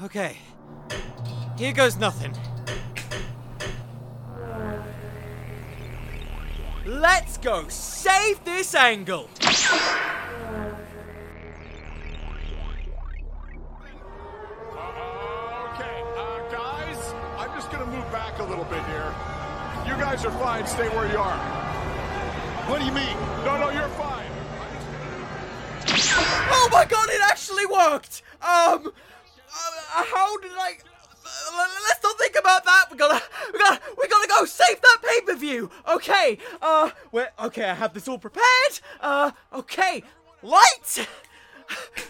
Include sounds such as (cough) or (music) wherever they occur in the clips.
Okay. Here goes nothing. Let's go save this angle! Okay, uh, guys, I'm just gonna move back a little bit here. You guys are fine. Stay where you are. What do you mean? No, no, you're fine. Oh my god, it actually worked! Um, how did I? Let's not think about that. We gotta, we gotta, we gotta go save that pay per view. Okay. Uh, where? Okay, I have this all prepared. Uh, okay. Light.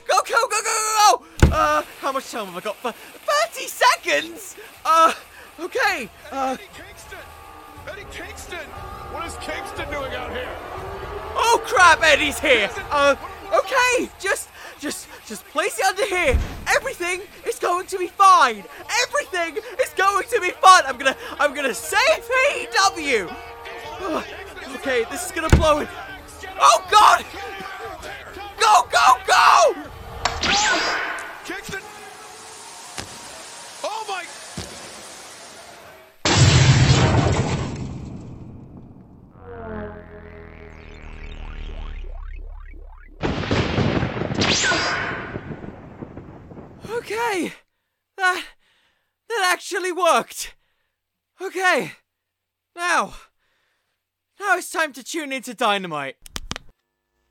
Go, go, go, go, go, go! Uh, how much time have I got? For 30 seconds? Uh, okay. Uh, Eddie Kingston! Eddie Kingston! What is Kingston doing out here? oh crap, Eddie's here. Uh, okay, just, just, just place it under here. Everything is going to be fine. Everything is going to be fine. I'm gonna, I'm gonna save AEW. Uh, okay, this is gonna blow it. Oh God! Go, go, go! Kingston! Oh Okay, that that actually worked. Okay, now, now it's time to tune into Dynamite.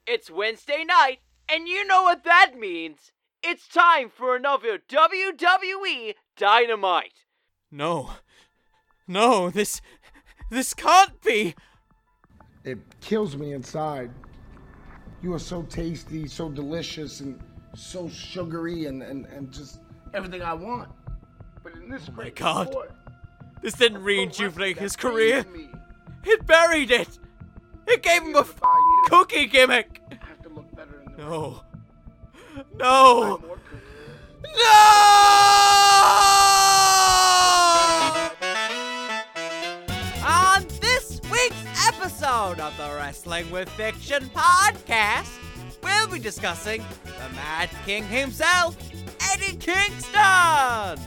It's Wednesday night, and you know what that means. It's time for another WWE Dynamite. No, no, this this can't be. It kills me inside. You are so tasty, so delicious, and so sugary, and, and, and just everything I want. But in this Oh my God. sport, This didn't rejuvenate his career. It buried it. It gave him a f- cookie gimmick. I have to look better in the No. No. No! On this week's episode of the Wrestling with Fiction podcast, we'll be discussing the Mad King himself, Eddie Kingston.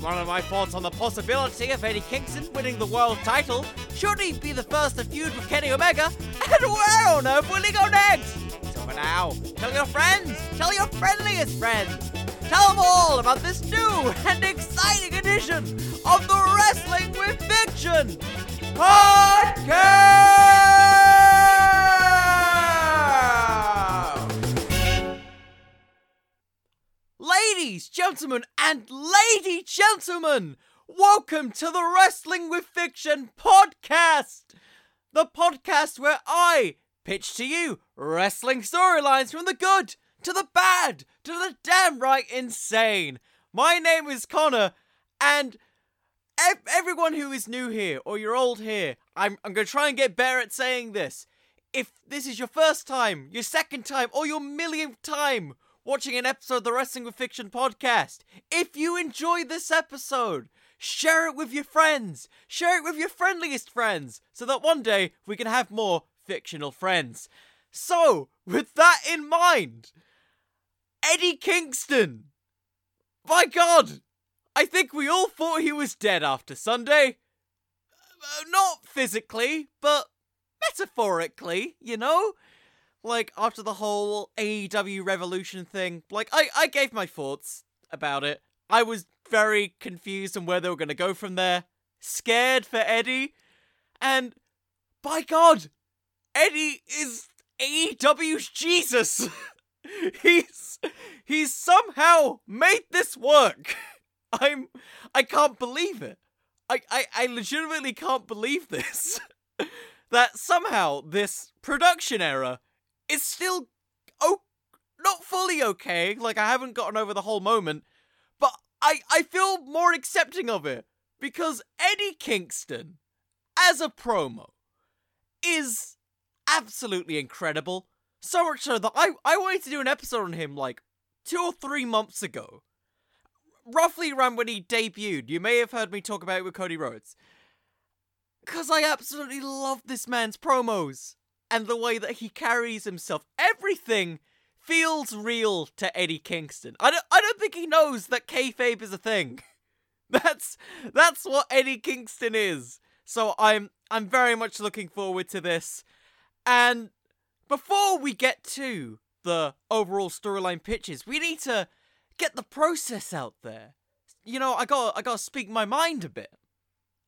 One of my thoughts on the possibility of Eddie Kingston winning the world title should he be the first to feud with Kenny Omega, and where on earth will he go next? So for now, tell your friends, tell your friendliest friends, tell them all about this new and exciting edition of the Wrestling with Fiction podcast. Ladies, gentlemen, and lady gentlemen, welcome to the Wrestling with Fiction podcast. The podcast where I pitch to you wrestling storylines from the good to the bad to the damn right insane. My name is Connor, and ev- everyone who is new here or you're old here, I'm, I'm going to try and get better at saying this. If this is your first time, your second time, or your millionth time watching an episode of the Wrestling with Fiction podcast, if you enjoy this episode, share it with your friends. Share it with your friendliest friends so that one day we can have more fictional friends. So, with that in mind, Eddie Kingston. My god, I think we all thought he was dead after Sunday. Uh, not physically, but metaphorically, you know? Like, after the whole AEW Revolution thing, like, I, I gave my thoughts about it. I was very confused on where they were going to go from there. Scared for Eddie. And, by God, Eddie is AEW's Jesus. (laughs) he's he's somehow made this work. (laughs) I'm I can't believe it. I I, I legitimately can't believe this. (laughs) that somehow this production error is still oh not fully okay. Like I haven't gotten over the whole moment, but I I feel more accepting of it because Eddie Kingston as a promo is absolutely incredible. So much so that I, I wanted to do an episode on him like two or three months ago. Roughly around when he debuted. You may have heard me talk about it with Cody Rhodes. Because I absolutely love this man's promos and the way that he carries himself. Everything feels real to Eddie Kingston. I don't I don't think he knows that kayfabe is a thing. (laughs) That's that's what Eddie Kingston is. So I'm I'm very much looking forward to this. And before we get to the overall storyline pitches, we need to get the process out there. You know, I got I got to speak my mind a bit.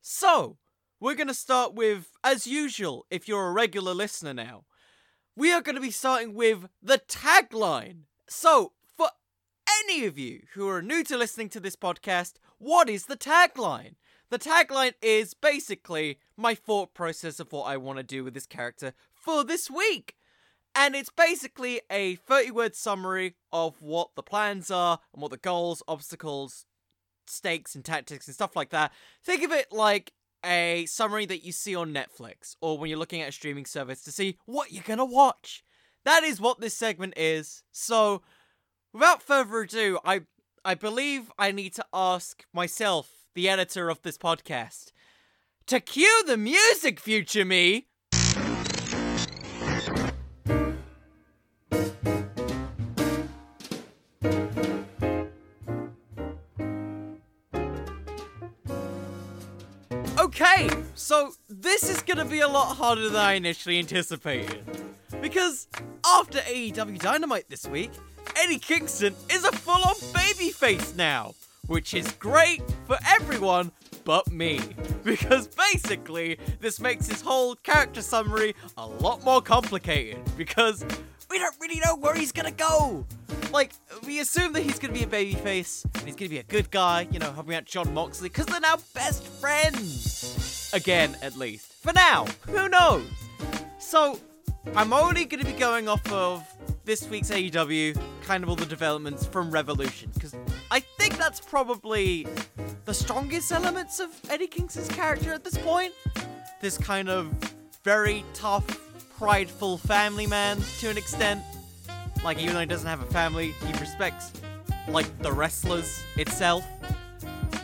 So, we're going to start with as usual if you're a regular listener now. We are going to be starting with the tagline. So, for any of you who are new to listening to this podcast, what is the tagline? The tagline is basically my thought process of what I want to do with this character for this week. And it's basically a 30 word summary of what the plans are and what the goals, obstacles, stakes, and tactics and stuff like that. Think of it like a summary that you see on Netflix or when you're looking at a streaming service to see what you're gonna watch. That is what this segment is. So, without further ado, I I believe I need to ask myself, the editor of this podcast, to cue the music, future me. Is gonna be a lot harder than I initially anticipated. Because after AEW Dynamite this week, Eddie Kingston is a full on babyface now, which is great for everyone but me. (laughs) Because basically, this makes his whole character summary a lot more complicated. Because we don't really know where he's gonna go. Like, we assume that he's gonna be a babyface, and he's gonna be a good guy, you know, helping out Jon Moxley, because they're now best friends. Again, at least. For now, who knows? So, I'm only gonna be going off of this week's AEW, kind of all the developments from Revolution, because I think that's probably the strongest elements of Eddie Kingston's character at this point. This kind of very tough, prideful family man to an extent. Like, even though he doesn't have a family, he respects, like, the wrestlers itself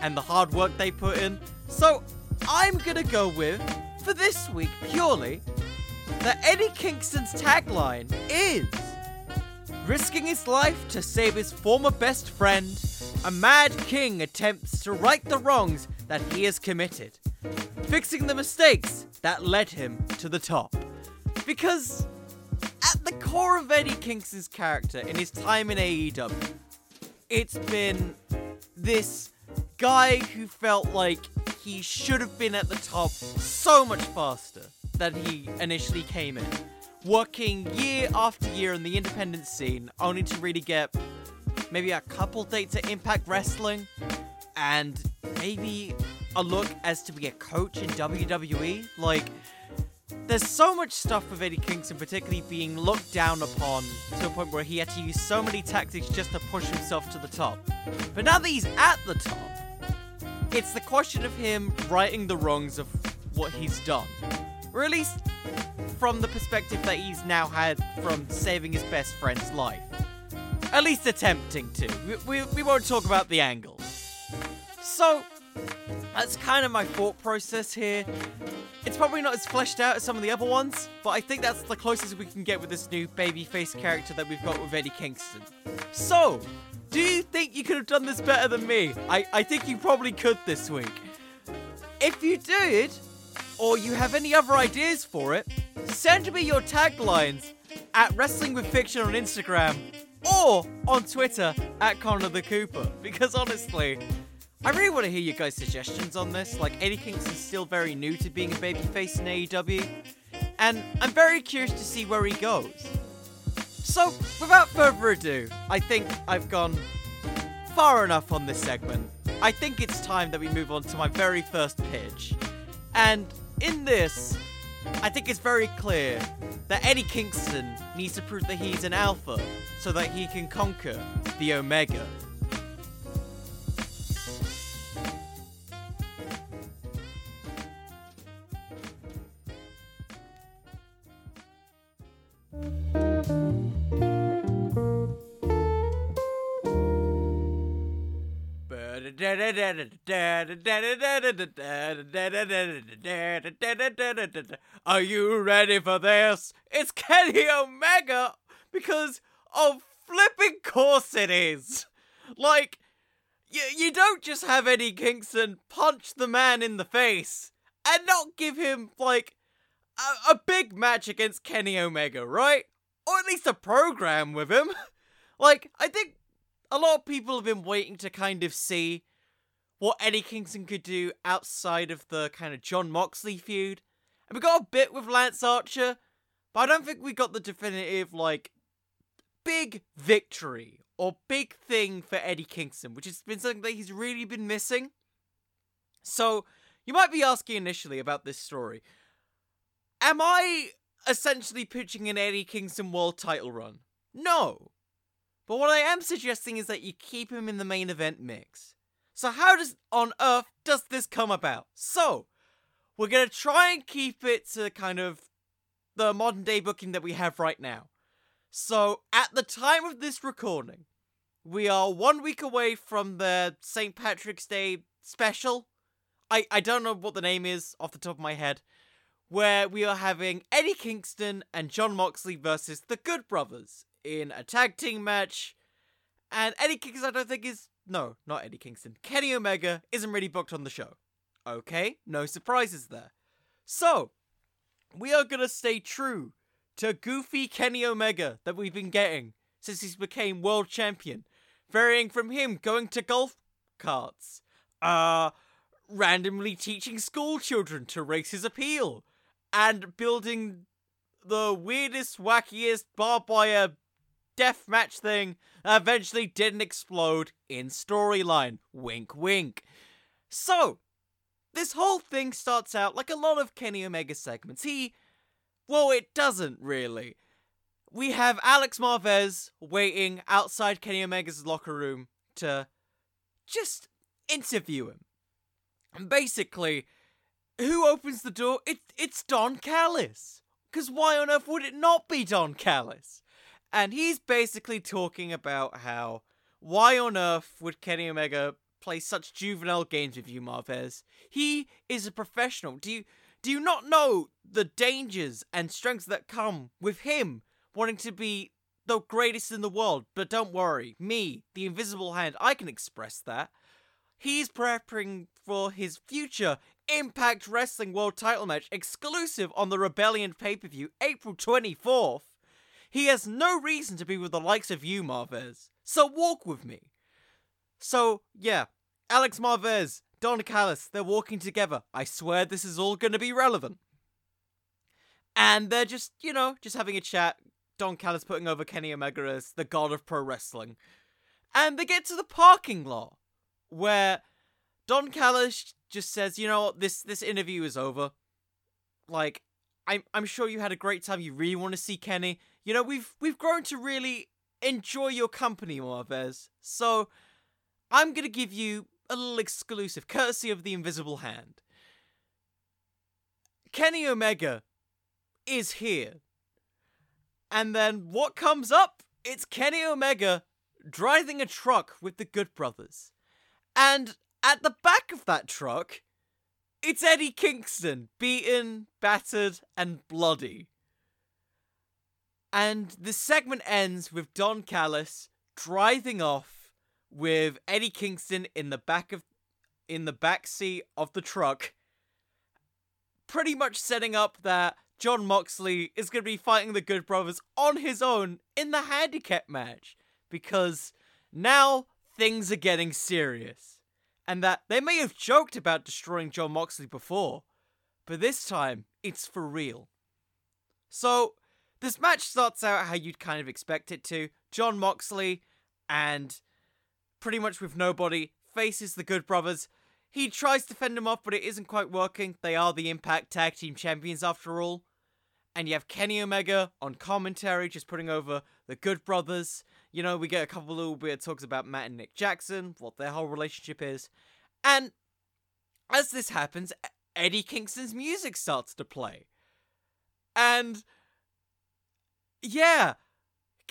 and the hard work they put in. So, I'm gonna go with, for this week purely, that Eddie Kingston's tagline is Risking his life to save his former best friend, a mad king attempts to right the wrongs that he has committed, fixing the mistakes that led him to the top. Because at the core of Eddie Kingston's character in his time in AEW, it's been this guy who felt like he should have been at the top so much faster than he initially came in. Working year after year in the independent scene, only to really get maybe a couple dates at Impact Wrestling and maybe a look as to be a coach in WWE. Like, there's so much stuff with Eddie Kingston, particularly being looked down upon to a point where he had to use so many tactics just to push himself to the top. But now that he's at the top, it's the question of him righting the wrongs of what he's done. Or at least from the perspective that he's now had from saving his best friend's life. At least attempting to. We, we, we won't talk about the angles. So, that's kind of my thought process here. It's probably not as fleshed out as some of the other ones, but I think that's the closest we can get with this new babyface character that we've got with Eddie Kingston. So, do you think you could have done this better than me? I, I think you probably could this week. If you did, or you have any other ideas for it, send me your taglines at Wrestling with Fiction on Instagram or on Twitter at Connor the Cooper. Because honestly, I really want to hear you guys' suggestions on this. Like, Eddie Kingston's still very new to being a babyface in AEW, and I'm very curious to see where he goes. So, without further ado, I think I've gone far enough on this segment. I think it's time that we move on to my very first pitch. And in this, I think it's very clear that Eddie Kingston needs to prove that he's an alpha so that he can conquer the Omega. Are you ready for this? It's Kenny Omega! Because Of flipping course it is. Like, you, you don't just have Eddie Kingston punch the man in the face and not give him, like, a, a big match against Kenny Omega, right? Or at least a program with him. (laughs) like, I think a lot of people have been waiting to kind of see what Eddie Kingston could do outside of the kind of Jon Moxley feud. And we got a bit with Lance Archer, but I don't think we got the definitive, like, big victory or big thing for Eddie Kingston, which has been something that he's really been missing. So, you might be asking initially about this story. Am I essentially pitching an Eddie Kingston world title run? No. But what I am suggesting is that you keep him in the main event mix. So how does on earth does this come about? So, we're to try and keep it to kind of the modern day booking that we have right now. So, at the time of this recording, we are one week away from the St. Patrick's Day special. I, I don't know what the name is off the top of my head. Where we are having Eddie Kingston and Jon Moxley versus the Good Brothers in a tag team match. And Eddie Kingston, I don't think, is. No, not Eddie Kingston. Kenny Omega isn't really booked on the show. Okay, no surprises there. So, we are gonna stay true to goofy Kenny Omega that we've been getting since he's became world champion, varying from him going to golf carts, uh, randomly teaching school children to race his appeal, and building the weirdest, wackiest barbed wire death match thing eventually didn't explode in storyline. Wink, wink. So, this whole thing starts out like a lot of Kenny Omega segments. He, well, it doesn't really. We have Alex Marvez waiting outside Kenny Omega's locker room to just interview him. And basically, who opens the door? It, it's Don Callis. Because why on earth would it not be Don Callis? And he's basically talking about how why on earth would Kenny Omega play such juvenile games with you, Marvez. He is a professional. Do you do you not know the dangers and strengths that come with him wanting to be the greatest in the world? But don't worry, me, the invisible hand, I can express that. He's preparing for his future Impact Wrestling World title match exclusive on the Rebellion pay per view April 24th. He has no reason to be with the likes of you, Marvez. So walk with me. So, yeah, Alex Marvez, Don Callis, they're walking together. I swear this is all going to be relevant. And they're just, you know, just having a chat. Don Callis putting over Kenny Omega as the god of pro wrestling. And they get to the parking lot where Don Callis just says, you know, this this interview is over. Like, I'm I'm sure you had a great time. You really want to see Kenny. You know, we've we've grown to really enjoy your company, Marvez. So I'm to give you a little exclusive, courtesy of the Invisible Hand. Kenny Omega is here. And then what comes up? It's Kenny Omega driving a truck with the Good Brothers. And at the back of that truck, it's Eddie Kingston, beaten, battered, and bloody. And the segment ends with Don Callis driving off with Eddie Kingston in the back of in the back seat of the truck, pretty much setting up that Jon Moxley is going to be fighting the Good Brothers on his own in the handicap match because now things are getting serious. And that they may have joked about destroying Jon Moxley before, but this time it's for real. So, this match starts out how you'd kind of expect it to. Jon Moxley and pretty much with nobody, faces the Good Brothers. He tries to fend them off, but it isn't quite working. They are the Impact Tag Team Champions after all. And you have Kenny Omega on commentary, just putting over the Good Brothers. You know, we get a couple little weird talks about Matt and Nick Jackson, what their whole relationship is. And as this happens, Eddie Kingston's music starts to play. And yeah,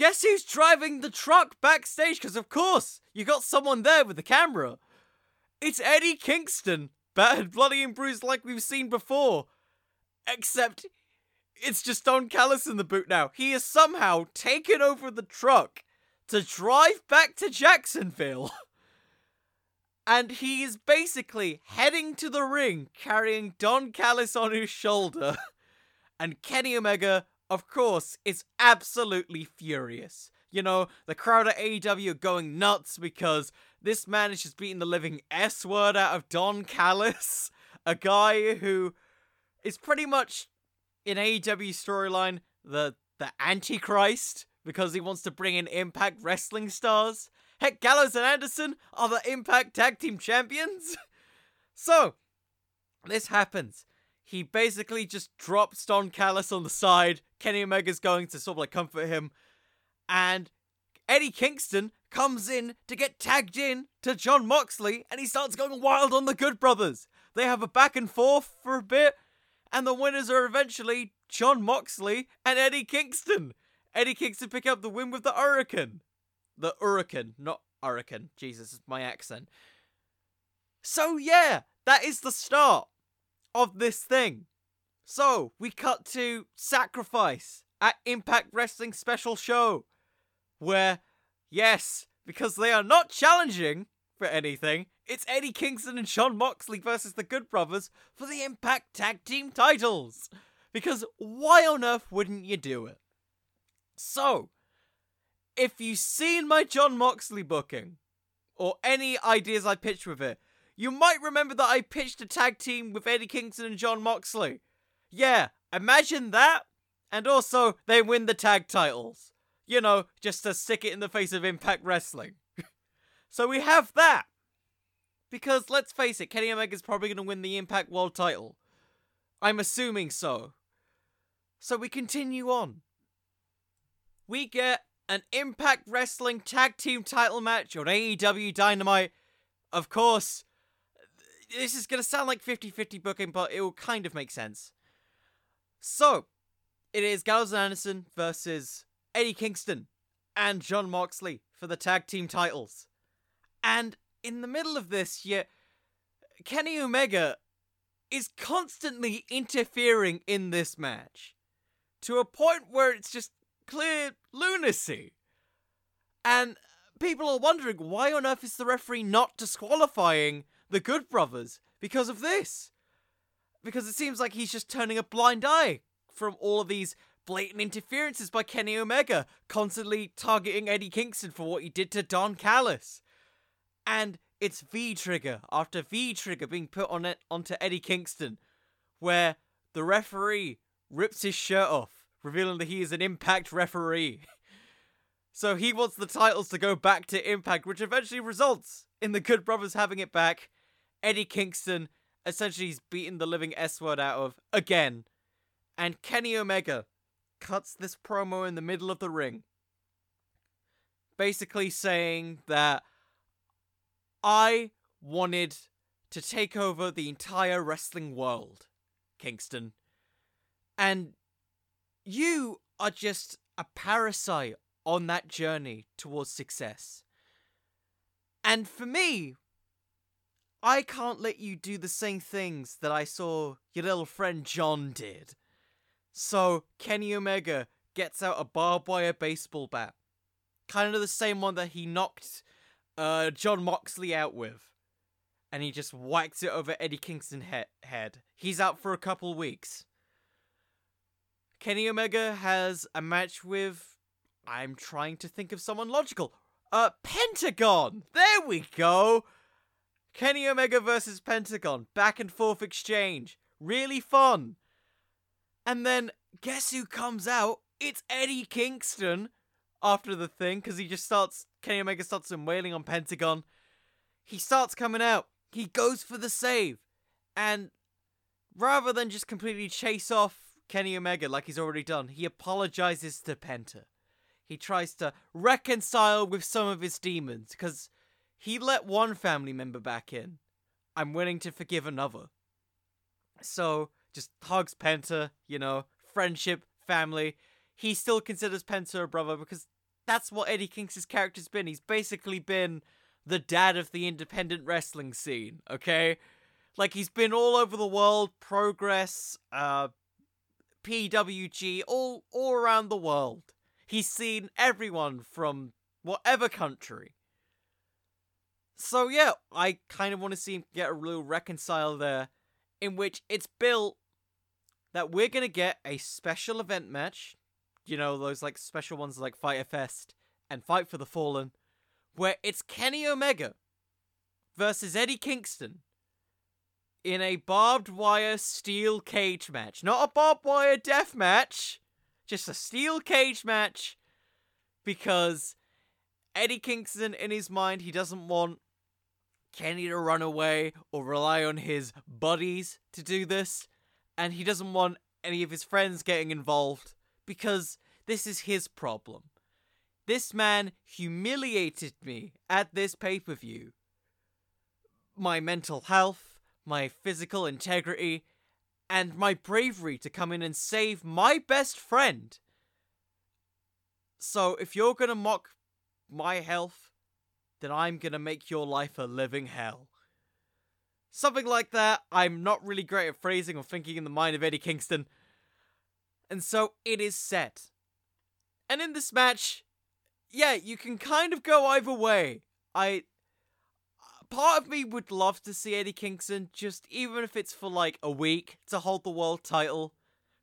Guess who's driving the truck backstage? Because, of course, you got someone there with the camera. It's Eddie Kingston, battered, bloody, and bruised like we've seen before. Except it's just Don Callis in the boot now. He has somehow taken over the truck to drive back to Jacksonville. (laughs) and he is basically heading to the ring carrying Don Callis on his shoulder. (laughs) and Kenny Omega, of course, is absolutely furious. You know, the crowd at AEW are going nuts because this man is just beating the living S word out of Don Callis, (laughs) a guy who is pretty much in AEW storyline the the Antichrist because he wants to bring in Impact Wrestling stars. Heck, Gallows and Anderson are the Impact Tag Team Champions. (laughs) so, this happens. He basically just drops Don Callis on the side. Kenny Omega's going to sort of like comfort him. And Eddie Kingston comes in to get tagged in to Jon Moxley and he starts going wild on the Good Brothers. They have a back and forth for a bit and the winners are eventually Jon Moxley and Eddie Kingston. Eddie Kingston pick up the win with the Hurricane. The Hurricane, not Hurricane. Jesus, my accent. So yeah, that is the start of this thing. So we cut to Sacrifice at Impact Wrestling Special Show, where, yes, because they are not challenging for anything, it's Eddie Kingston and Jon Moxley versus the Good Brothers for the Impact Tag Team titles. Because why on earth wouldn't you do it? So, if you've seen my Jon Moxley booking, or any ideas I pitched with it, you might remember that I pitched a tag team with Eddie Kingston and Jon Moxley. Yeah, imagine that, and also they win the tag titles. You know, just to stick it in the face of Impact Wrestling. (laughs) so we have that. Because let's face it, Kenny Omega's probably going to win the Impact World title. I'm assuming so. So we continue on. We get an Impact Wrestling Tag Team title match on AEW Dynamite. Of course, this is going to sound like 50 50 booking, but it will kind of make sense. So, it is Gallows and Anderson versus Eddie Kingston and Jon Moxley for the tag team titles. And in the middle of this, yet Kenny Omega is constantly interfering in this match to a point where it's just clear lunacy. And people are wondering why on earth is the referee not disqualifying the Good Brothers because of this? Because it seems like he's just turning a blind eye from all of these blatant interferences by Kenny Omega, constantly targeting Eddie Kingston for what he did to Don Callis. And it's V Trigger after V Trigger being put on it onto Eddie Kingston, where the referee rips his shirt off, revealing that he is an Impact referee. (laughs) so he wants the titles to go back to Impact, which eventually results in the Good Brothers having it back. Eddie Kingston essentially he's beaten the living S word out of again. And Kenny Omega cuts this promo in the middle of the ring. Basically saying that I wanted to take over the entire wrestling world, Kingston. And you are just a parasite on that journey towards success. And for me, I can't let you do the same things that I saw your little friend John did. So, Kenny Omega gets out a barbed wire baseball bat. Kind of the same one that he knocked uh, Jon Moxley out with. And he just whacks it over Eddie Kingston's he- head. He's out for a couple weeks. Kenny Omega has a match with. I'm trying to think of someone logical. Uh, Pentagon! There we go! Kenny Omega versus Pentagon. Back and forth exchange. Really fun. And then, guess who comes out? It's Eddie Kingston after the thing because he just starts Kenny Omega starts wailing on Pentagon. He starts coming out. He goes for the save. And rather than just completely chase off Kenny Omega like he's already done, he apologizes to Penta. He tries to reconcile with some of his demons because he let one family member back in. I'm willing to forgive another. So, just hugs Penta, you know, friendship, family he still considers Penta a brother because that's what Eddie Kingston's character's been. He's basically been the dad of the independent wrestling scene, okay? Like he's been all over the world, Progress, uh PWG all all around the world. He's seen everyone from whatever country. So yeah, I kind of want to see him get a real reconcile there, in which it's built that we're gonna get a special event match, you know those like special ones like Fyter Fest and Fight for the Fallen, where it's Kenny Omega versus Eddie Kingston in a barbed wire steel cage match. Not a barbed wire death match, just a steel cage match because Eddie Kingston, in his mind, he doesn't want Kenny to run away or rely on his buddies to do this, and he doesn't want any of his friends getting involved because this is his problem. This man humiliated me at this pay per view. My mental health, my physical integrity, and my bravery to come in and save my best friend. So, if you're gonna mock my health, then I'm gonna make your life a living hell. Something like that. I'm not really great at phrasing or thinking in the mind of Eddie Kingston. And so it is set. And in this match, yeah, you can kind of go either way. I part of me would love to see Eddie Kingston just even if it's for like a week to hold the world title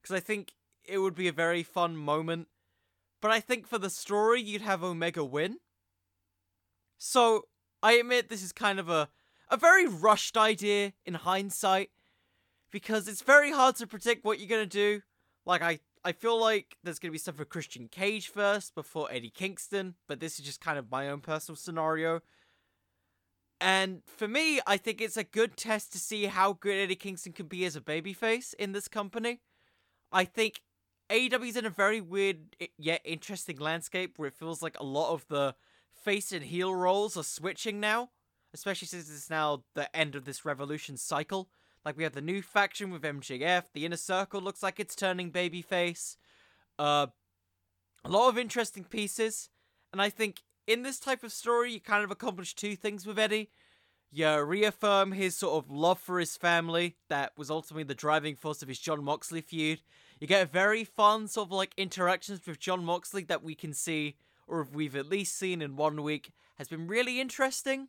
cuz I think it would be a very fun moment. But I think for the story you'd have Omega win. So, I admit this is kind of a a very rushed idea in hindsight because it's very hard to predict what you're to do. Like I I feel like there's to be stuff for Christian Cage first before Eddie Kingston, but this is just kind of my own personal scenario. And for me, I think it's a good test to see how good Eddie Kingston can be as a babyface in this company. I think AEW's in a very weird yet interesting landscape where it feels like a lot of the face and heel roles are switching now, especially since it's now the end of this Revolution cycle. Like we have the new faction with MJF, the Inner Circle looks like it's turning babyface. Uh, a lot of interesting pieces, and I think in this type of story, you kind of accomplish two things with Eddie. You reaffirm his sort of love for his family that was ultimately the driving force of his Jon Moxley feud. You get very fun sort of like interactions with Jon Moxley that we can see, or if we've at least seen in one week, has been really interesting.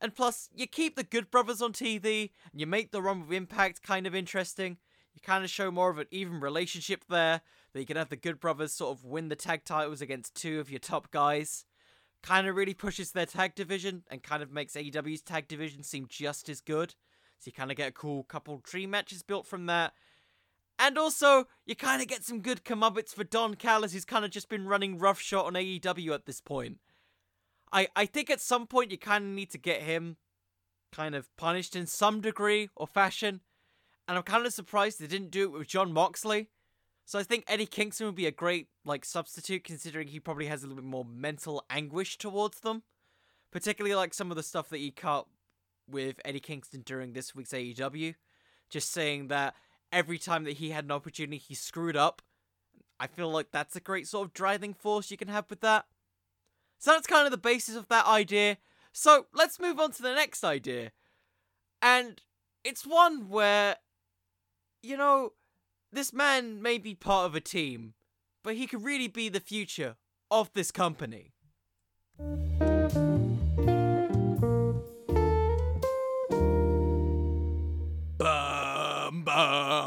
And plus, you keep the Good Brothers on TV, and you make the run with Impact kind of interesting. You kind of show more of an even relationship there, that you can have the Good Brothers sort of win the tag titles against two of your top guys kind of really pushes their tag division and kind of makes AEW's tag division seem just as good. So you kind of get a cool couple dream matches built from that. And also, you kind of get some good comeuppance for Don Callis, who's kind of just been running roughshod on AEW at this point. I, I think at some point you kind of need to get him kind of punished in some degree or fashion. And I'm kind of surprised they didn't do it with Jon Moxley. So I think Eddie Kingston would be a great like substitute considering he probably has a little bit more mental anguish towards them. Particularly like some of the stuff that he cut with Eddie Kingston during this week's AEW. Just saying that every time that he had an opportunity he screwed up. I feel like that's a great sort of driving force you can have with that. So that's kind of the basis of that idea. So let's move on to the next idea. And it's one where, you know, this man may be part of a team, but he could really be the future of this company.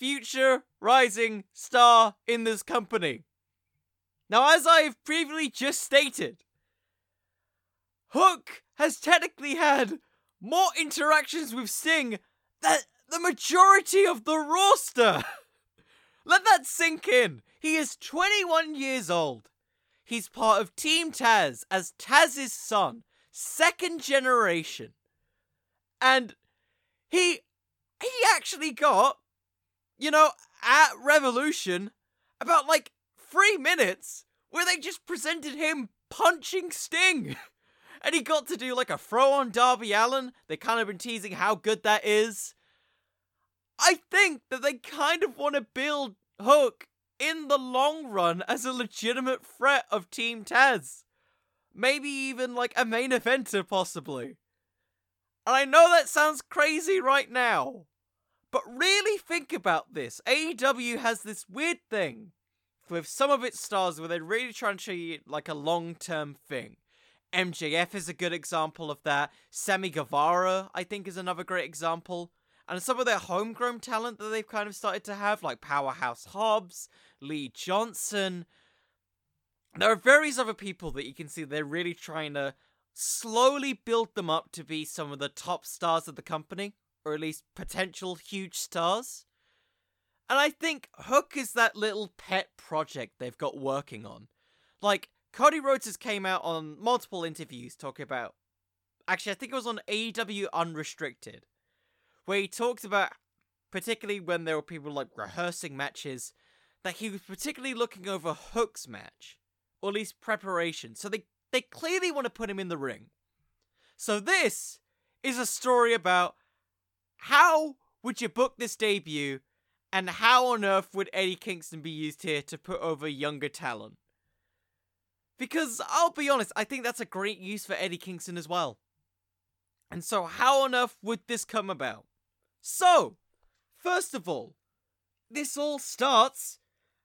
future rising star in this company. Now, as I've previously just stated, Hook has technically had more interactions with Sting than the majority of the roster. (laughs) Let that sink in. He is 21 years old. He's part of Team Taz as Taz's son, second generation. And he he actually got you know, at Revolution about like three minutes where they just presented him punching Sting. (laughs) and he got to do like a throw on Darby Allin. They kind of been teasing how good that is. I think that they kind of want to build Hook in the long run as a legitimate threat of Team Taz. Maybe even like a main eventer, possibly. And I know that sounds crazy right now, but really think about this. AEW has this weird thing with some of its stars where they're really trying to show you like a long term thing. MJF is a good example of that. Sammy Guevara, I think, is another great example. And some of their homegrown talent that they've kind of started to have, like Powerhouse Hobbs, Lee Johnson. There are various other people that you can see they're really trying to slowly build them up to be some of the top stars of the company, or at least potential huge stars. And I think Hook is that little pet project they've got working on. Like, Cody Rhodes has came out on multiple interviews talking about. Actually, I think it was on AEW Unrestricted, where he talked about, particularly when there were people like rehearsing matches, that he was particularly looking over Hook's match, or at least preparation. So they they clearly want to put him in the ring. So this is a story about how would you book this debut and how on earth would Eddie Kingston be used here to put over younger talent? Because I'll be honest, I think that's a great use for Eddie Kingston as well. And so, how on earth would this come about? So, first of all, this all starts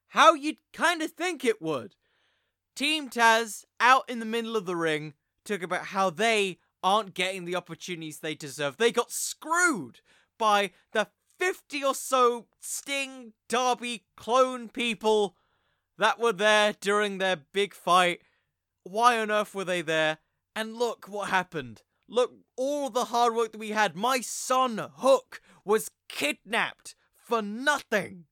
how you'd kind of think it would. Team Taz, out in the middle of the ring, talk about how they aren't getting the opportunities they deserve. They got screwed by the 50 or so Sting Darby clone people that were there during their big fight. Why on earth were they there? And look what happened. Look, all the hard work that we had. My son, Hook, was kidnapped for nothing.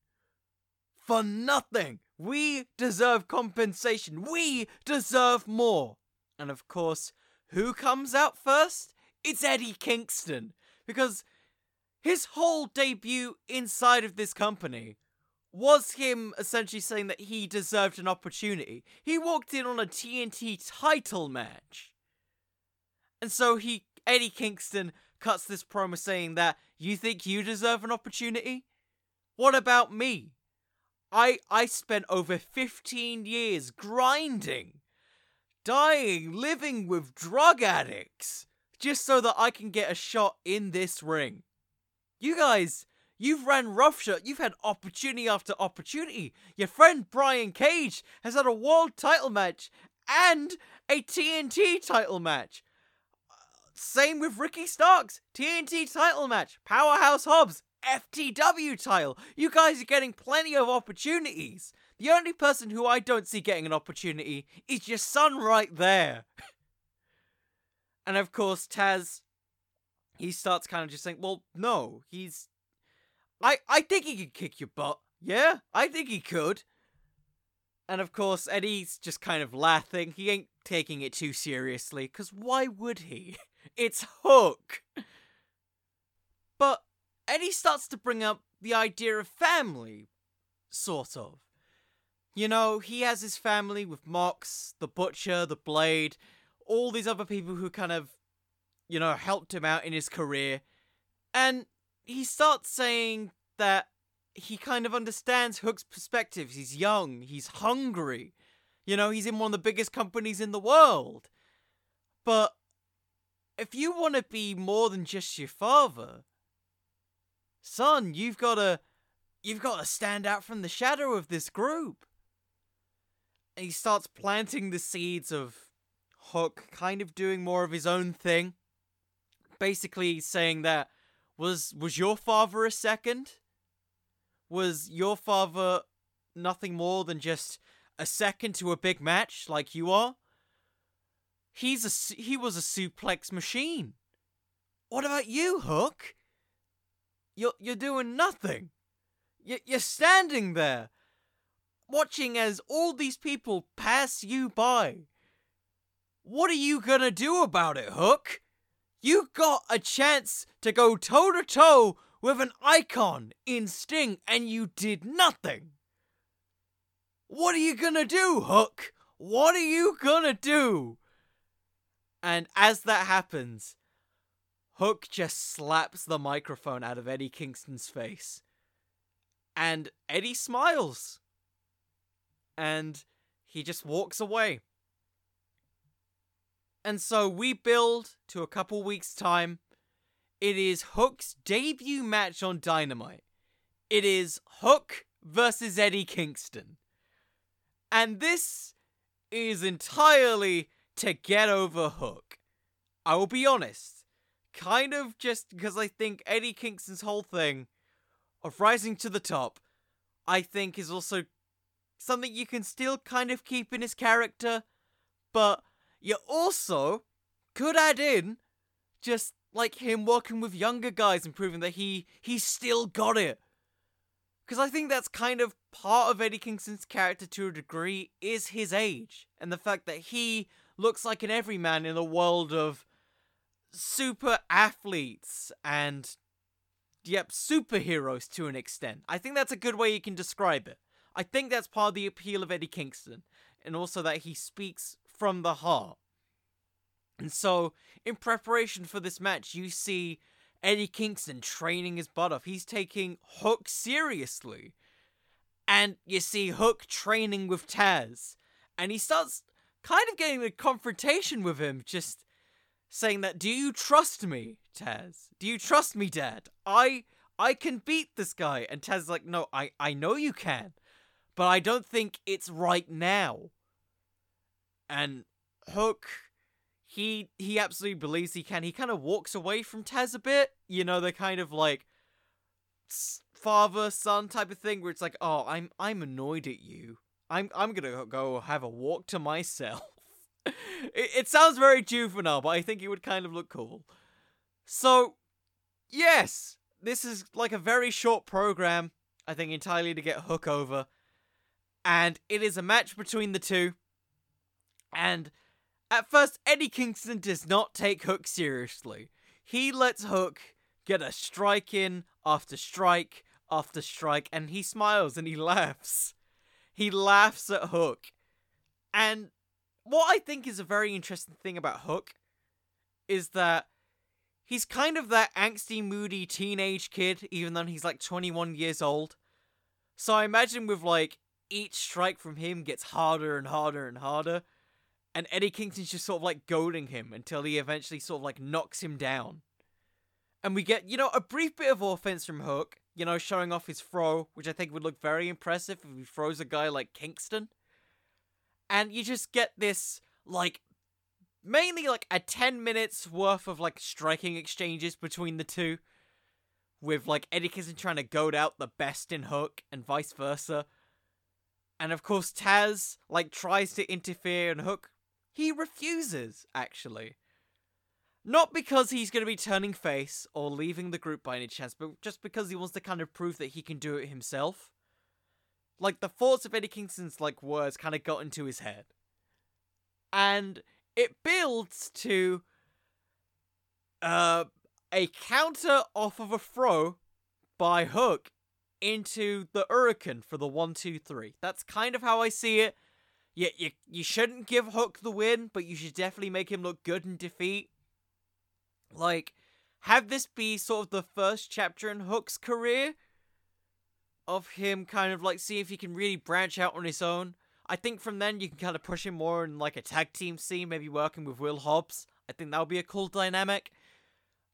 For nothing. We deserve compensation. We deserve more. And of course, who comes out first? It's Eddie Kingston. Because his whole debut inside of this company was him essentially saying that he deserved an opportunity. He walked in on a TNT title match. And so he Eddie Kingston cuts this promo saying that you think you deserve an opportunity? What about me? I I spent over 15 years grinding, dying, living with drug addicts just so that I can get a shot in this ring. You guys, you've ran roughshod. You've had opportunity after opportunity. Your friend Brian Cage has had a world title match and a TNT title match. Same with Ricky Starks. TNT title match. Powerhouse Hobbs. FTW title. You guys are getting plenty of opportunities. The only person who I don't see getting an opportunity is your son right there. (laughs) and of course, Taz he starts kind of just saying, "Well, no, he's I I think he could kick your butt. Yeah, I think he could." And of course, Eddie's just kind of laughing. He ain't taking it too seriously, cuz why would he? (laughs) It's Hook. But Eddie starts to bring up the idea of family, sort of. You know, he has his family with Mox, the Butcher, the Blade, all these other people who kind of you know, helped him out in his career. And he starts saying that he kind of understands Hook's perspectives. He's young, he's hungry. You know, he's in one of the biggest companies in the world. But if you want to be more than just your father, son, you've got to you've got to stand out from the shadow of this group. He starts planting the seeds of Hook kind of doing more of his own thing basically saying that was was your father a second? Was your father nothing more than just a second to a big match like you are? He's a he was a suplex machine. What about you, Hook? You're you're doing nothing. You you're standing there, watching as all these people pass you by. What are you gonna do about it, Hook? You got a chance to go toe to toe with an icon in Sting and you did nothing. What are you gonna do, Hook? What are you gonna do? And as that happens, Hook just slaps the microphone out of Eddie Kingston's face. And Eddie smiles. And he just walks away. And so we build to a couple weeks' time. It is Hook's debut match on Dynamite. It is Hook versus Eddie Kingston. And this is entirely to get over Hook. I will be honest, kind of just because I think Eddie Kingston's whole thing of rising to the top, I think is also something you can still kind of keep in his character, but you also could add in just like him working with younger guys and proving that he he's still got it. Because I think that's kind of part of Eddie Kingston's character to a degree is his age and the fact that he looks like an everyman in a world of super athletes and yep, superheroes to an extent. I think that's a good way you can describe it. I think that's part of the appeal of Eddie Kingston and also that he speaks from the heart. And so, in preparation for this match, you see Eddie Kingston training his butt off. He's taking Hook seriously. And you see Hook training with Taz. And he starts kind of getting a confrontation with him, just saying that, Do you trust me, Taz? Do you trust me, Dad? I I can beat this guy. And Taz's like, No, I, I know you can. But I don't think it's right now. And Hook he he absolutely believes he can. He kind of walks away from Taz a bit. You know, the kind of like father son type of thing where it's like, "Oh, I'm I'm annoyed at you. I'm I'm to go have a walk to myself." (laughs) it, it sounds very juvenile, but I think it would kind of look cool. So, yes, this is like a very short program, I think entirely to get Hook over. And it is a match between the two. And at first, Eddie Kingston does not take Hook seriously. He lets Hook get a strike in after strike after strike, and he smiles and he laughs. He laughs at Hook. And what I think is a very interesting thing about Hook is that he's kind of that angsty, moody teenage kid, even though he's like 21 years old. So I imagine with like each strike from him gets harder and harder and harder and Eddie Kingston's just sort of like goading him until he eventually sort of like knocks him down. And we get, you know, a brief bit of offense from Hook, you know, showing off his throw, which I think would look very impressive if he throws a guy like Kingston. And you just get this, like, mainly like a 10 minutes worth of like striking exchanges between the two. With like Eddie Kingston trying to goad out the best in Hook and vice versa. And of course, Taz like tries to interfere, and Hook he refuses, actually. Not because he's going to be turning face or leaving the group by any chance, but just because he wants to kind of prove that he can do it himself. Like, the thoughts of Eddie Kingston's, like, words kind of got into his head. And it builds to uh, a counter off of a throw by Hook into the Hurricane for the one, two, three. That's kind of how I see it. You, you, you shouldn't give Hook the win, but you should definitely make him look good in defeat. Like, have this be sort of the first chapter in Hook's career of him kind of like see if he can really branch out on his own. I think from then you can kind of push him more in like a tag team scene, maybe working with Will Hobbs. I think that would be a cool dynamic.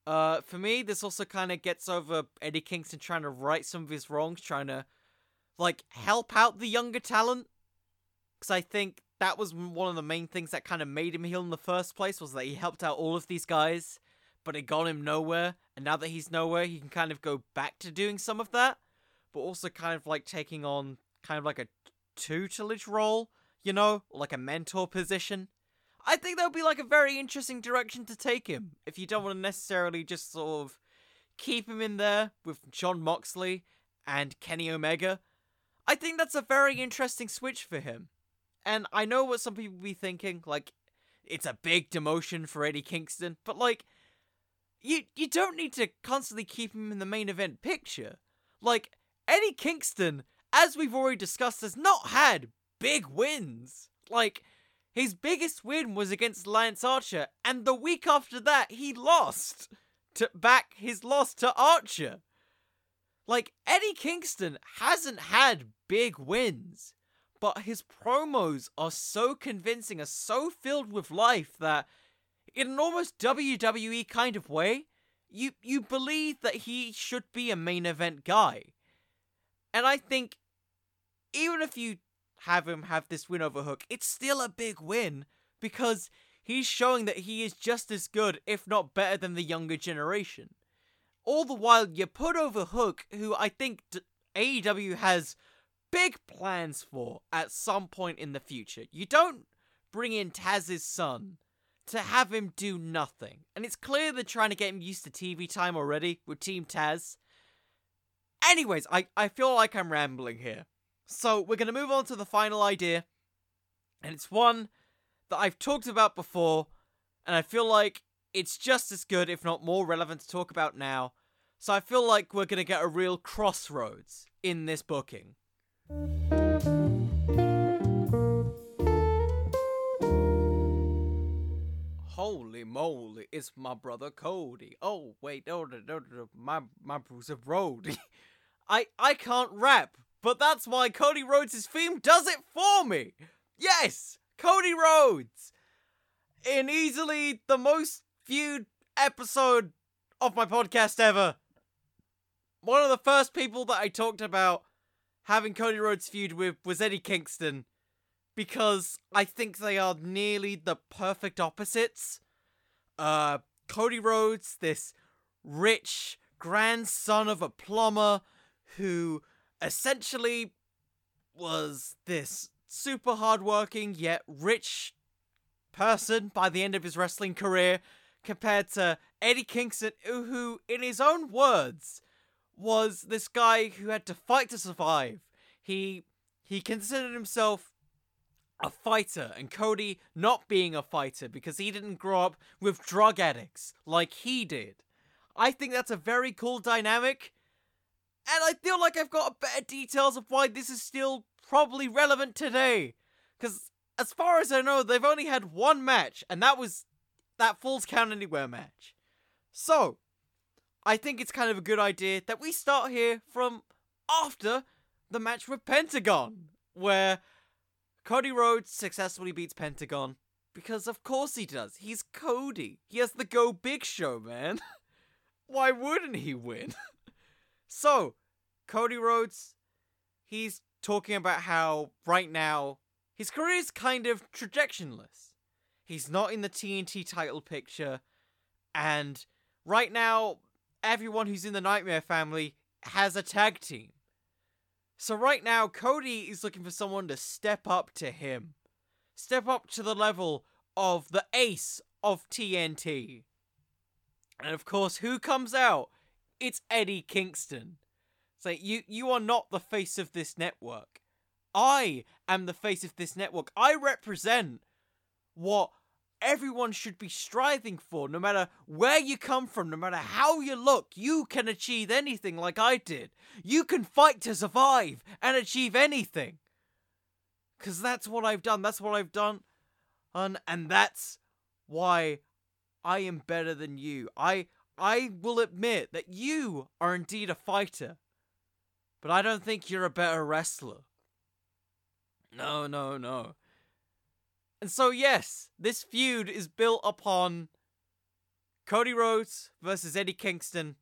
Uh, for me, this also kind of gets over Eddie Kingston trying to right some of his wrongs, trying to like help out the younger talent because I think that was one of the main things that kind of made him heel in the first place was that he helped out all of these guys, but it got him nowhere. And now that he's nowhere, he can kind of go back to doing some of that, but also kind of like taking on kind of like a tutelage role, you know, like a mentor position. I think that would be like a very interesting direction to take him if you don't want to necessarily just sort of keep him in there with Jon Moxley and Kenny Omega. I think that's a very interesting switch for him. And I know what some people be thinking, like, it's a big demotion for Eddie Kingston, but like, you you don't need to constantly keep him in the main event picture. Like, Eddie Kingston, as we've already discussed, has not had big wins. Like, his biggest win was against Lance Archer, and the week after that, he lost to back his loss to Archer. Like, Eddie Kingston hasn't had big wins, but his promos are so convincing, are so filled with life that, in an almost WWE kind of way, you you believe that he should be a main event guy. And I think even if you have him have this win over Hook, it's still a big win because he's showing that he is just as good, if not better, than the younger generation. All the while, you put over Hook, who I think AEW has big plans for at some point in the future. You don't bring in Taz's son to have him do nothing. And it's clear they're trying to get him used to TV time already with Team Taz. Anyways, I, I feel like I'm rambling here. So we're going to move on to the final idea. And it's one that I've talked about before. And I feel like it's just as good, if not more relevant to talk about now. So I feel like we're going to get a real crossroads in this booking. Holy moly, it's my brother Cody. Oh wait, no, no, no, no, my my Bruce Brody. (laughs) I I can't rap, but that's why Cody Rhodes' theme does it for me. Yes, Cody Rhodes, in easily the most viewed episode of my podcast ever. One of the first people that I talked about having Cody Rhodes feud with was Eddie Kingston because I think they are nearly the perfect opposites. Uh, Cody Rhodes, this rich grandson of a plumber who essentially was this super hardworking yet rich person by the end of his wrestling career, compared to Eddie Kingston, who, in his own words, was this guy who had to fight to survive. He he considered himself a fighter and Cody not being a fighter because he didn't grow up with drug addicts like he did. I think that's a very cool dynamic. And I feel like I've got better details of why this is still probably relevant today. Because as far as I know, they've only had one match, and that was that Falls Count Anywhere match. So, I think it's kind of a good idea that we start here from after the match with Pentagon, where Cody Rhodes successfully beats Pentagon. Because of course he does. He's Cody. He has the Go Big Show, man. (laughs) Why wouldn't he win? (laughs) so, Cody Rhodes, he's talking about how right now his career is kind of trajectionless. He's not in the TNT title picture, and right now, everyone who's in the Nightmare family has a tag team. So right now, Cody is looking for someone to step up to him. Step up to the level of the ace of TNT. And of course, who comes out? It's Eddie Kingston. Say, so you you are not the face of this network. I am the face of this network. I represent what everyone should be striving for, no matter where you come from, no matter how you look. You can achieve anything like I did. You can fight to survive and achieve anything. Because that's what I've done. That's what I've done. And, and that's why I am better than you. I I will admit that you are indeed a fighter. But I don't think you're a better wrestler. No, no, no. And so, yes, this feud is built upon Cody Rhodes versus Eddie Kingston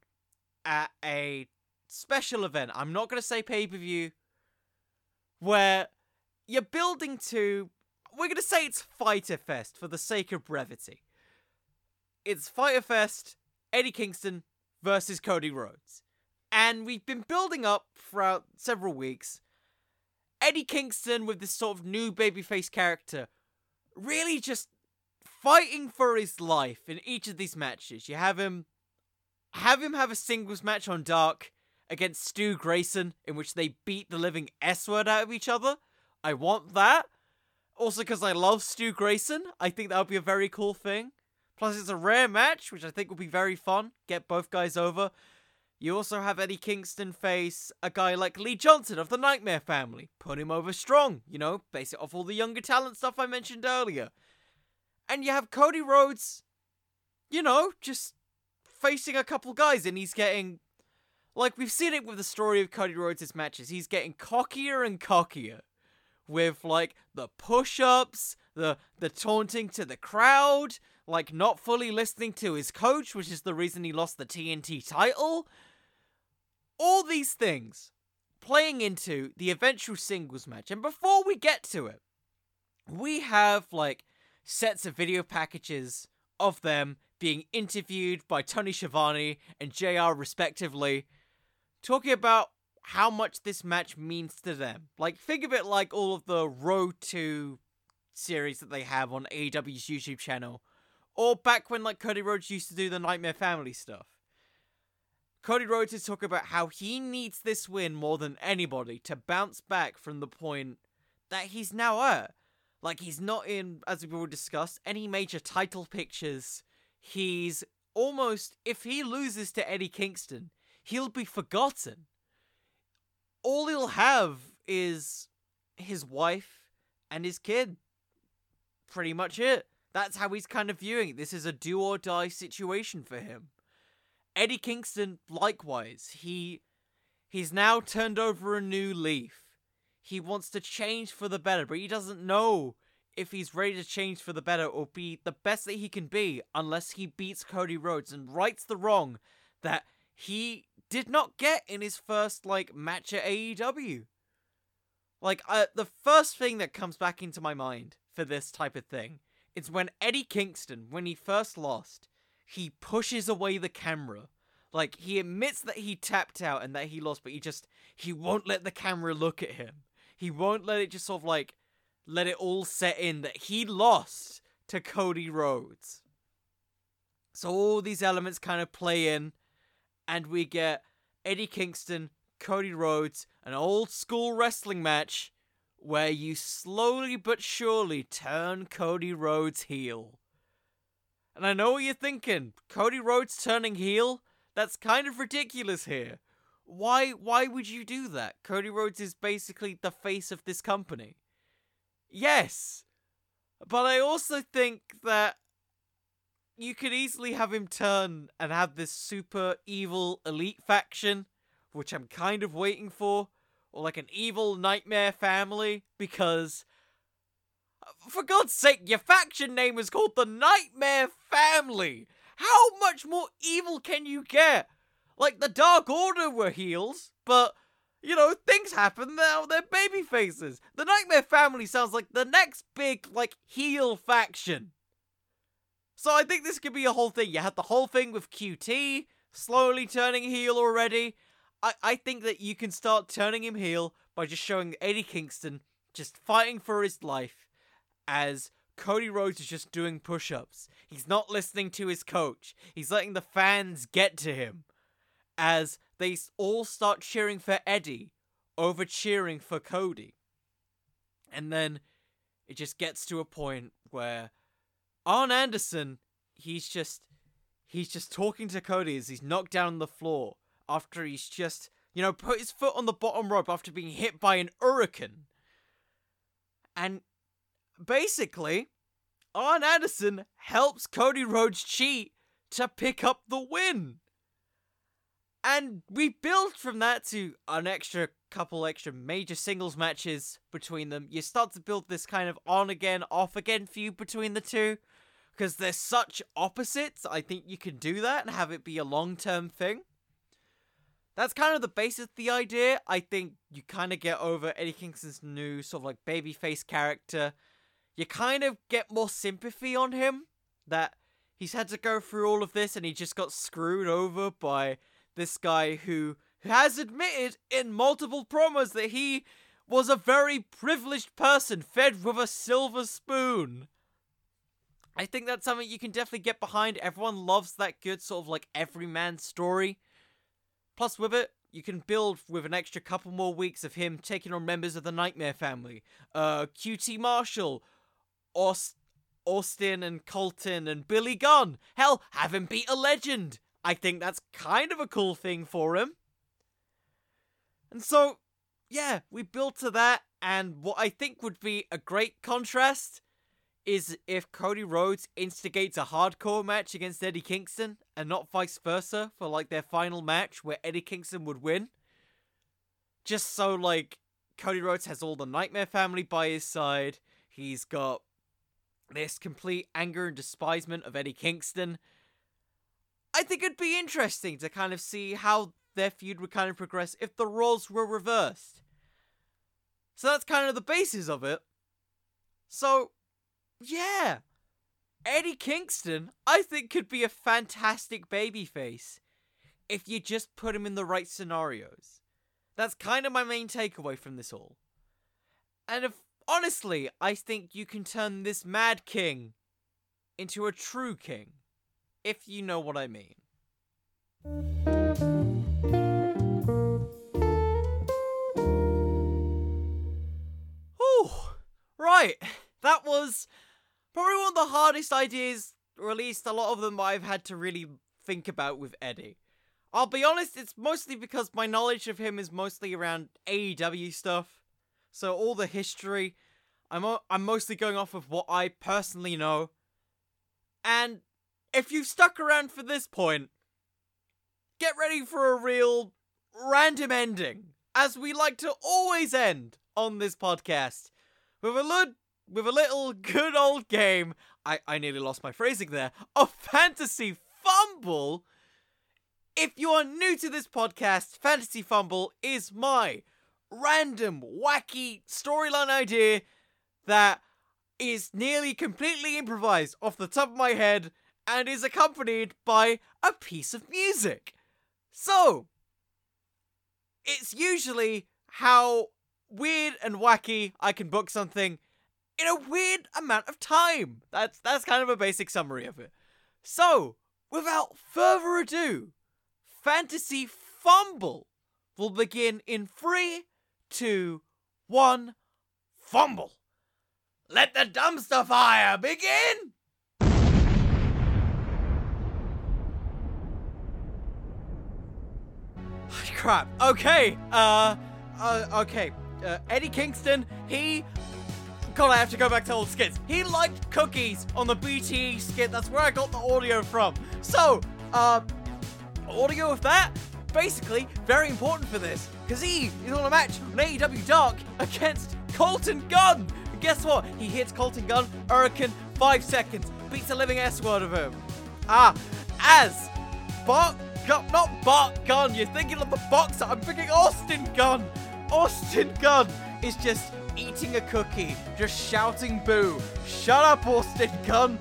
at a special event. I'm not going to say pay per view, where you're building to. We're going to say it's Fighter Fest for the sake of brevity. It's Fighter Fest, Eddie Kingston versus Cody Rhodes. And we've been building up throughout several weeks. Eddie Kingston with this sort of new babyface character really just fighting for his life in each of these matches. You have him have him have a singles match on Dark against Stu Grayson in which they beat the living S word out of each other. I want that. Also, because I love Stu Grayson, I think that would be a very cool thing. Plus, it's a rare match, which I think will be very fun. Get both guys over. You also have Eddie Kingston face a guy like Lee Johnson of the Nightmare family. Put him over strong, you know, base it off all the younger talent stuff I mentioned earlier. And you have Cody Rhodes, you know, just facing a couple guys and he's getting. Like, we've seen it with the story of Cody Rhodes' matches. He's getting cockier and cockier. With, like, the push ups, the, the taunting to the crowd, like, not fully listening to his coach, which is the reason he lost the TNT title all these things playing into the eventual singles match. And before we get to it, we have like sets of video packages of them being interviewed by Tony Schiavone and JR respectively, talking about how much this match means to them. Like, think of it like all of the Road to series that they have on AEW's YouTube channel, or back when like Cody Rhodes used to do the Nightmare Family stuff. Cody Rhodes is talking about how he needs this win more than anybody to bounce back from the point that he's now at. Like, he's not in, as we've already discussed, any major title pictures. He's almost, if he loses to Eddie Kingston, he'll be forgotten. All he'll have is his wife and his kid. Pretty much it. That's how he's kind of viewing it. This is a do or die situation for him. Eddie Kingston, likewise, he he's now turned over a new leaf. He wants to change for the better, but he doesn't know if he's ready to change for the better or be the best that he can be unless he beats Cody Rhodes and rights the wrong that he did not get in his first like match at AEW. Like uh, the first thing that comes back into my mind for this type of thing is when Eddie Kingston, when he first lost, he pushes away the camera. Like he admits that he tapped out and that he lost, but he just he won't let the camera look at him. He won't let it just sort of like let it all set in that he lost to Cody Rhodes. So all these elements kind of play in, and we get Eddie Kingston, Cody Rhodes, an old school wrestling match where you slowly but surely turn Cody Rhodes heel. And I know what you're thinking. Cody Rhodes turning heel? That's kind of ridiculous here. Why why would you do that? Cody Rhodes is basically the face of this company. Yes. But I also think that you could easily have him turn and have this super evil elite faction, which I'm kind of waiting for, or like an evil nightmare family, because uh, for God's sake, your faction name is called the Nightmare Family. How much more evil can you get? Like the Dark Order were heels, but you know, things happen now, they're baby faces. The Nightmare Family sounds like the next big, like, heel faction. So I think this could be a whole thing. You had the whole thing with QT slowly turning heel already. I, I think that you can start turning him heel by just showing Eddie Kingston just fighting for his life as Cody Rhodes is just doing push ups. He's not listening to his coach. He's letting the fans get to him as they all start cheering for Eddie over cheering for Cody. And then it just gets to a point where Arn Anderson, he's just he's just talking to Cody as he's knocked down on the floor after he's just, you know, put his foot on the bottom rope after being hit by an hurricane. And basically, Arn Anderson helps Cody Rhodes cheat to pick up the win. And we build from that to an extra couple extra major singles matches between them. You start to build this kind of on again, off again feud between the two. Because they're such opposites, I think you can do that and have it be a long term thing. That's kind of the basis of the idea. I think you kind of get over Eddie Kingston's new sort of like babyface character you kind of get more sympathy on him that he's had to go through all of this and he just got screwed over by this guy who has admitted in multiple promos that he was a very privileged person fed with a silver spoon. I think that's something you can definitely get behind. Everyone loves that good sort of like everyman story. Plus, with it, you can build with an extra couple more weeks of him taking on members of the Nightmare family. Uh, QT Marshall, Aust- Austin and Colton and Billy Gunn. Hell, have him beat a legend. I think that's kind of a cool thing for him. And so, yeah, we built to that, and what I think would be a great contrast is if Cody Rhodes instigates a hardcore match against Eddie Kingston and not vice versa for like their final match where Eddie Kingston would win. Just so like Cody Rhodes has all the Nightmare family by his side. He's got this complete anger and despisement of Eddie Kingston. I think it'd be interesting to kind of see how their feud would kind of progress if the roles were reversed. So that's kind of the basis of it. So, yeah. Eddie Kingston, I think, could be a fantastic babyface if you just put him in the right scenarios. That's kind of my main takeaway from this all. And if honestly, I think you can turn this mad king into a true king, if you know what I mean. Oh, right. (laughs) That was probably one of the hardest ideas, or at least a lot of them I've had to really think about with Eddie. I'll be honest, it's mostly because my knowledge of him is mostly around AEW stuff. So all the history, I'm o- I'm mostly going off of what I personally know. And if you've stuck around for this point, get ready for a real random ending, as we like to always end on this podcast with a with a little good old game. I I nearly lost my phrasing there. A fantasy fumble. If you are new to this podcast, Fantasy Fumble is my random, wacky storyline idea that is nearly completely improvised off the top of my head and is accompanied by a piece of music. So, it's usually how weird and wacky I can book something in a weird amount of time. That's that's kind of a basic summary of it. So, without further ado, Fantasy Fumble will begin in three, two, one, fumble. Let the dumpster fire begin! Crap. Okay. Uh. Uh. Okay. Uh, Eddie Kingston. He. I have to go back to old skits. He liked cookies on the BTE skit. That's where I got the audio from. So, uh, audio of that. Basically, very important for this because he is on a match on AEW Dark against Colton Gunn. And guess what? He hits Colton Gunn, Hurricane, five seconds, beats a living S word of him. Ah, as Bart Gun, not Bart Gunn, you're thinking of the boxer, I'm thinking Austin Gunn. Austin Gunn is just eating a cookie, just shouting boo. Shut up, Austin Gunn.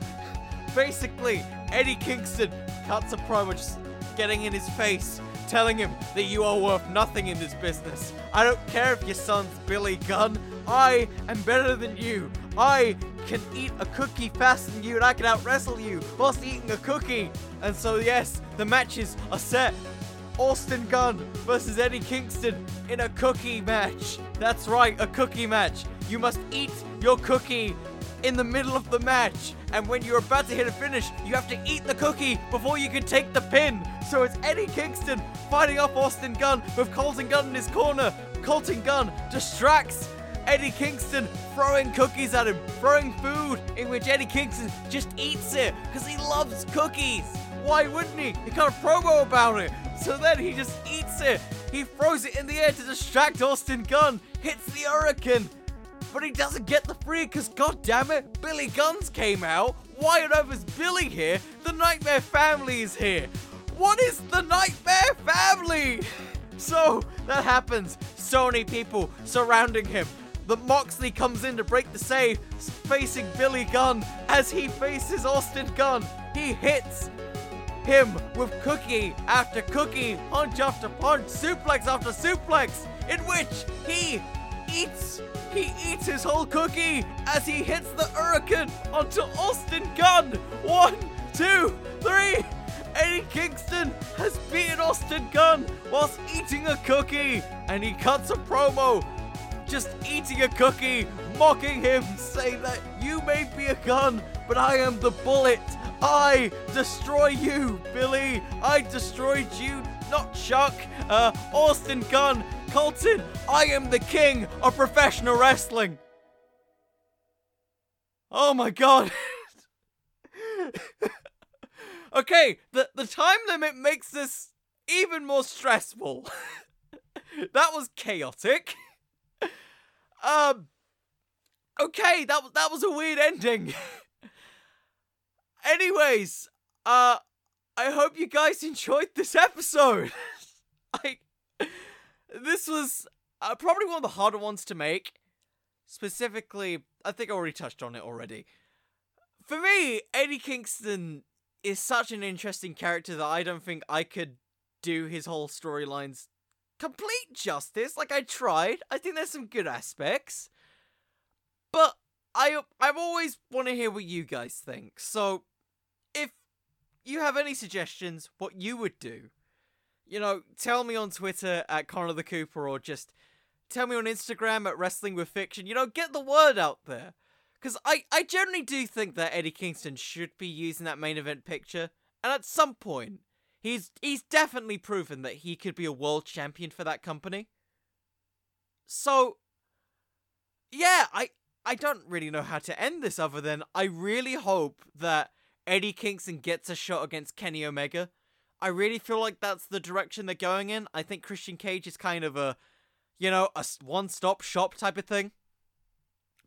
Basically, Eddie Kingston cuts a promo just getting in his face, telling him that you are worth nothing in this business. I don't care if your son's Billy Gunn. I am better than you. I can eat a cookie faster than you and I can out wrestle you whilst eating a cookie. And so, yes, the matches are set. Austin Gunn versus Eddie Kingston in a cookie match. That's right, a cookie match. You must eat your cookie in the middle of the match. And when you're about to hit a finish, you have to eat the cookie before you can take the pin. So it's Eddie Kingston fighting off Austin Gunn with Colton Gunn in his corner. Colton Gunn distracts Eddie Kingston throwing cookies at him, throwing food in which Eddie Kingston just eats it because he loves cookies. Why wouldn't he? He got a promo about it. So then he just eats it. He throws it in the air to distract Austin Gunn, hits the hurricane. But he doesn't get the free because, god damn it, Billy Guns came out. Why on earth is Billy here? The Nightmare Family is here. What is the Nightmare Family? (laughs) So that happens. So many people surrounding him. The Moxley comes in to break the save, facing Billy Gunn as he faces Austin Gunn. He hits him with cookie after cookie, punch after punch, suplex after suplex, in which he eats he eats his whole cookie as he hits the hurricane onto Austin Gunn. One, two, three. Eddie Kingston has beaten Austin Gunn whilst eating a cookie, and he cuts a promo just eating a cookie, mocking him, saying that you may be a gun, but I am the bullet. I destroy you, Billy. I destroyed you, not Chuck. Uh, Austin Gunn, Colton. I am the king of professional wrestling. Oh my god. (laughs) okay, the the time limit makes this even more stressful. (laughs) that was chaotic. Um Okay, that that was a weird ending. (laughs) Anyways, uh I hope you guys enjoyed this episode. (laughs) I this was uh, probably one of the harder ones to make. Specifically, I think I already touched on it already. For me, Eddie Kingston is such an interesting character that I don't think I could do his whole storylines complete justice. Like I tried. I think there's some good aspects. But I I've always want to hear what you guys think. So if you have any suggestions what you would do, you know, tell me on Twitter at Connor the Cooper or just tell me on Instagram at Wrestling with Fiction. You know, get the word out there. Because I, I generally do think that Eddie Kingston should be using that main event picture. And at some point, he's he's definitely proven that he could be a world champion for that company. So yeah, I I don't really know how to end this other than I really hope that Eddie Kingston gets a shot against Kenny Omega. I really feel like that's the direction they're going in. I think Christian Cage is kind of a, you know, a one-stop shop type of thing.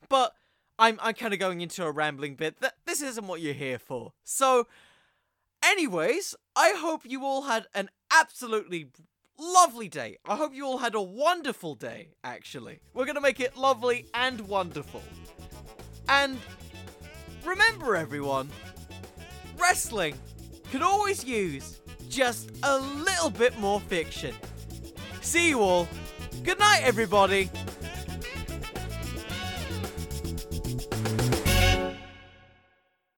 But I'm I'm kind of going into a rambling bit. That this isn't what you're here for. So, anyways, I hope you all had an absolutely lovely day. I hope you all had a wonderful day. Actually, we're gonna make it lovely and wonderful. And remember, everyone, wrestling can always use just a little bit more fiction. See you all. Good night, everybody.